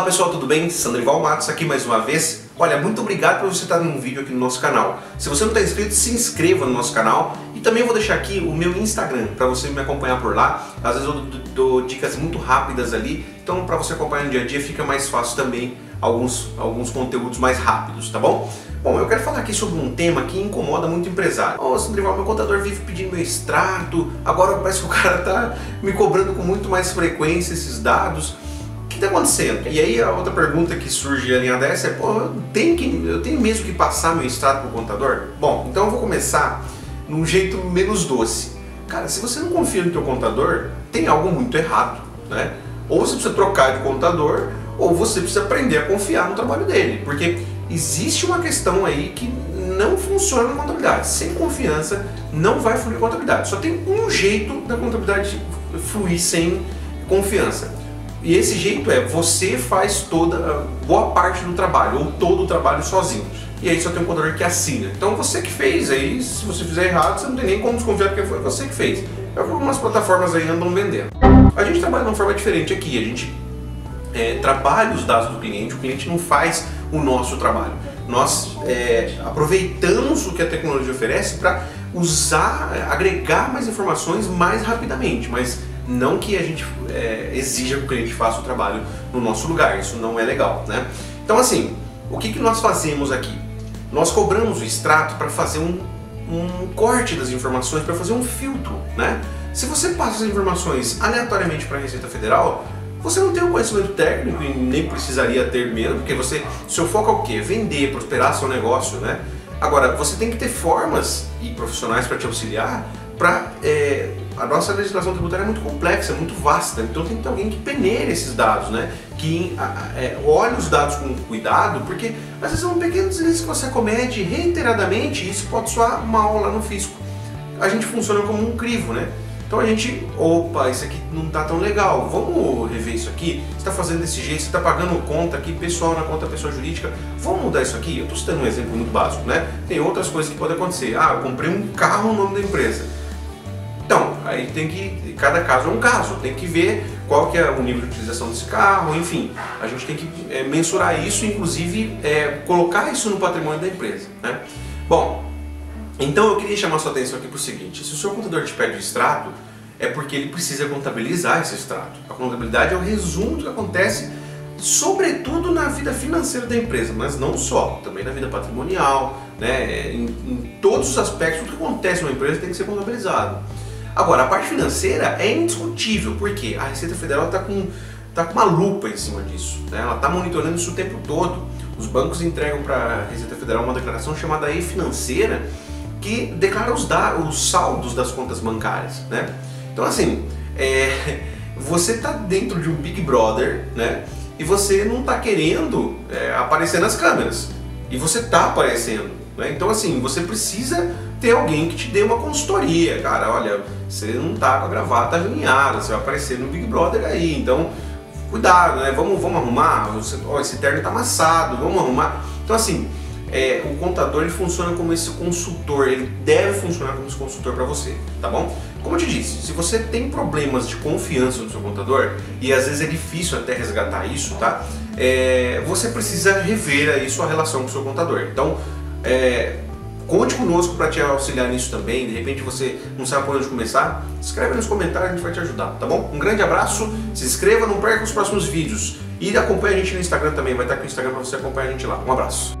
Olá pessoal, tudo bem? Sandrival Matos aqui mais uma vez. Olha, muito obrigado por você estar num vídeo aqui no nosso canal. Se você não está inscrito, se inscreva no nosso canal e também vou deixar aqui o meu Instagram para você me acompanhar por lá. Às vezes eu dou, dicas muito rápidas ali, então para você acompanhar no dia a dia fica mais fácil também alguns, alguns conteúdos mais rápidos, tá bom? Bom, eu quero falar aqui sobre um tema que incomoda muito empresário. Ô, oh, Sandrival, meu contador vive pedindo meu extrato, agora parece que o cara tá me cobrando com muito mais frequência esses dados está acontecendo? E aí a outra pergunta que surge ali dessa é, pô, eu tenho, que, eu tenho mesmo que passar meu extrato para o contador? Bom, então eu vou começar num jeito menos doce. Cara, se você não confia no teu contador, tem algo muito errado, né? Ou você precisa trocar de contador, ou você precisa aprender a confiar no trabalho dele, porque existe uma questão aí que não funciona na contabilidade. Sem confiança não vai fluir contabilidade. Só tem um jeito da contabilidade fluir sem confiança e esse jeito é, você faz toda, boa parte do trabalho, ou todo o trabalho sozinho. E aí só tem um contador que assina. Então você que fez, aí se você fizer errado, você não tem nem como desconfiar porque foi você que fez. É o que algumas plataformas aí andam vendendo. A gente trabalha de uma forma diferente aqui, a gente é, trabalha os dados do cliente, o cliente não faz o nosso trabalho. Nós é, aproveitamos o que a tecnologia oferece para usar, agregar mais informações mais rapidamente, mas não que a gente é, exija que o cliente faça o trabalho no nosso lugar, isso não é legal, né? Então assim, o que, que nós fazemos aqui? Nós cobramos o extrato para fazer um, um corte das informações, para fazer um filtro, né? Se você passa as informações aleatoriamente para a Receita Federal, você não tem o conhecimento técnico e nem precisaria ter mesmo, porque você, seu foco é o quê? Vender, prosperar seu negócio, né? Agora, você tem que ter formas e profissionais para te auxiliar para é, a nossa legislação tributária é muito complexa, muito vasta, então tem que ter alguém que peneire esses dados, né? que é, olhe os dados com cuidado, porque às vezes é um pequeno deslize que você comete reiteradamente e isso pode soar mal lá no fisco. A gente funciona como um crivo, né? Então a gente, opa, isso aqui não está tão legal, vamos rever isso aqui, você está fazendo desse jeito, você está pagando conta aqui, pessoal na conta pessoa jurídica, vamos mudar isso aqui? Eu estou citando um exemplo muito básico, né? Tem outras coisas que podem acontecer. Ah, eu comprei um carro no nome da empresa aí tem que, cada caso é um caso, tem que ver qual que é o nível de utilização desse carro, enfim, a gente tem que é, mensurar isso, inclusive é, colocar isso no patrimônio da empresa. Né? Bom, então eu queria chamar sua atenção aqui para o seguinte, se o seu contador te pede o extrato, é porque ele precisa contabilizar esse extrato. A contabilidade é o resumo do que acontece, sobretudo na vida financeira da empresa, mas não só, também na vida patrimonial, né? em, em todos os aspectos, tudo que acontece numa empresa tem que ser contabilizado. Agora, a parte financeira é indiscutível, porque a Receita Federal está com, tá com uma lupa em cima disso. Né? Ela está monitorando isso o tempo todo. Os bancos entregam para a Receita Federal uma declaração chamada E-Financeira, que declara os, os saldos das contas bancárias. Né? Então, assim, é, você está dentro de um Big Brother né? e você não está querendo é, aparecer nas câmeras. E você está aparecendo. Né? Então, assim, você precisa ter alguém que te dê uma consultoria, cara. Olha, você não tá com a gravata alinhada, você vai aparecer no Big Brother aí, então cuidado, né? Vamos, vamos arrumar. Você, ó, esse terno tá amassado, vamos arrumar. Então, assim, é, o contador ele funciona como esse consultor, ele deve funcionar como esse consultor para você, tá bom? Como eu te disse, se você tem problemas de confiança no seu contador, e às vezes é difícil até resgatar isso, tá? É, você precisa rever aí sua relação com o seu contador. Então, é, Conte conosco para te auxiliar nisso também. De repente você não sabe por onde começar, escreve nos comentários, a gente vai te ajudar, tá bom? Um grande abraço, se inscreva, não perca os próximos vídeos. E acompanhe a gente no Instagram também, vai estar aqui o Instagram para você acompanhar a gente lá. Um abraço.